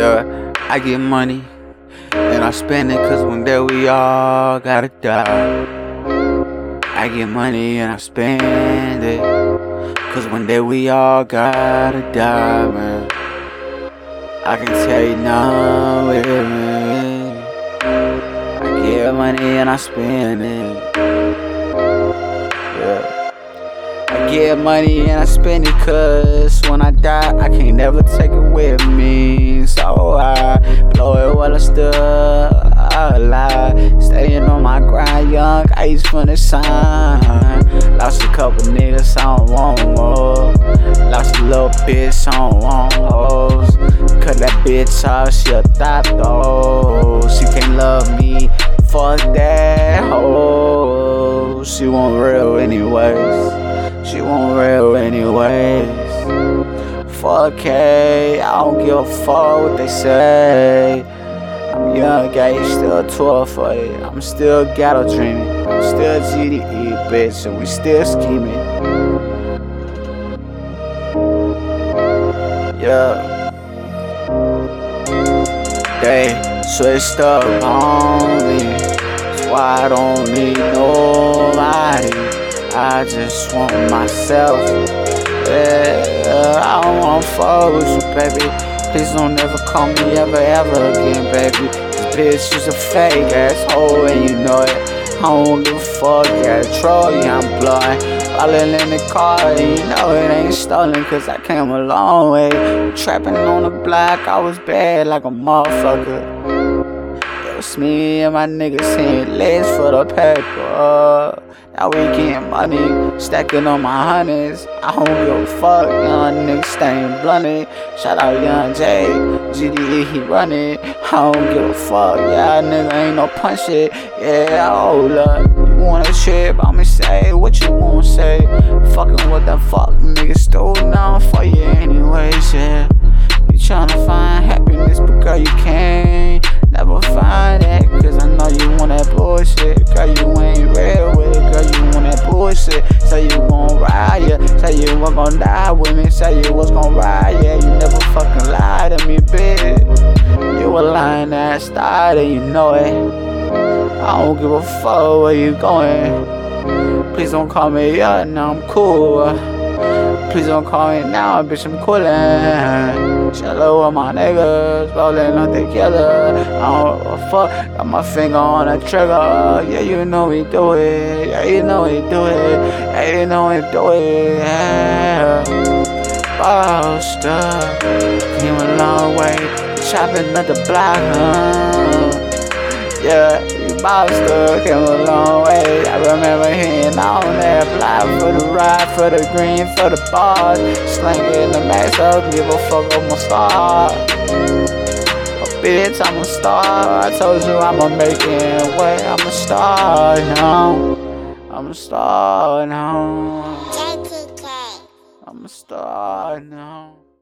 Yeah, I get money and I spend it cause one day we all gotta die. I get money and I spend it cause one day we all gotta die, man. I can tell you now, money and I spend it. Yeah. I get money and I spend it cause when I die, I can't never take it with me. So I blow it while I'm still alive. Staying on my grind, young, ice from the sun. Lost a couple niggas, I don't want more. Lost a little bitch, I don't want hoes. Cut that bitch off, she a thought though. She can't love me, fuck that hoe. She want real anyways. She want real anyways. Fuck hey, I don't give a fuck what they say. I'm young, gay, still 12 for it. I'm still ghetto dreaming. I'm still GDE, bitch, and we still scheming. Yeah. They switched up on me. Why I don't need nobody. I just want myself. Yeah, I don't want to fuck with you, baby. Please don't ever call me ever, ever again, baby. This bitch is a fake asshole, and you know it. I don't give a fuck, yeah, troll, yeah, I'm blind. Falling in the car, you know it ain't stolen, cause I came a long way. Trapping on the block, I was bad like a motherfucker. Me and my niggas hitting legs for the paper. Now we getting money, stacking on my hundreds. I don't give a fuck, young nigga staying blunted. Shout out Young J, GDE, he running. I don't give a fuck, yeah, nigga ain't no punch it. Yeah, hold up. You wanna trip, I'ma say what you wanna say. Fucking what the fuck, nigga stole down for you anyways, yeah. Bullshit. Girl, you ain't real with it, girl, you want that bullshit. Say you gon' ride, yeah. Say you was gon' die with me, say you was gon' ride, yeah. You never fucking lied to me, bitch. You a lying ass starter, you know it. I don't give a fuck where you going. Please don't call me up, now I'm cool. Please don't call me now, bitch, I'm coolin'. Shallow with my niggas, rolling up together. I don't fuck, got my finger on the trigger. Yeah, you know we do it. Yeah, you know we do it. Yeah, you know we do it. Yeah. Up, came a long way. Chopping up the block, huh? Yeah, you up, came a long way. I remember hearing on that fly for the ride, for the green, for the bars. Slinging the max up, give a fuck, I'm a star. Oh, bitch, I'm a star. I told you I'ma make it way. I'm a star now. I'm a star now. I'm a star now.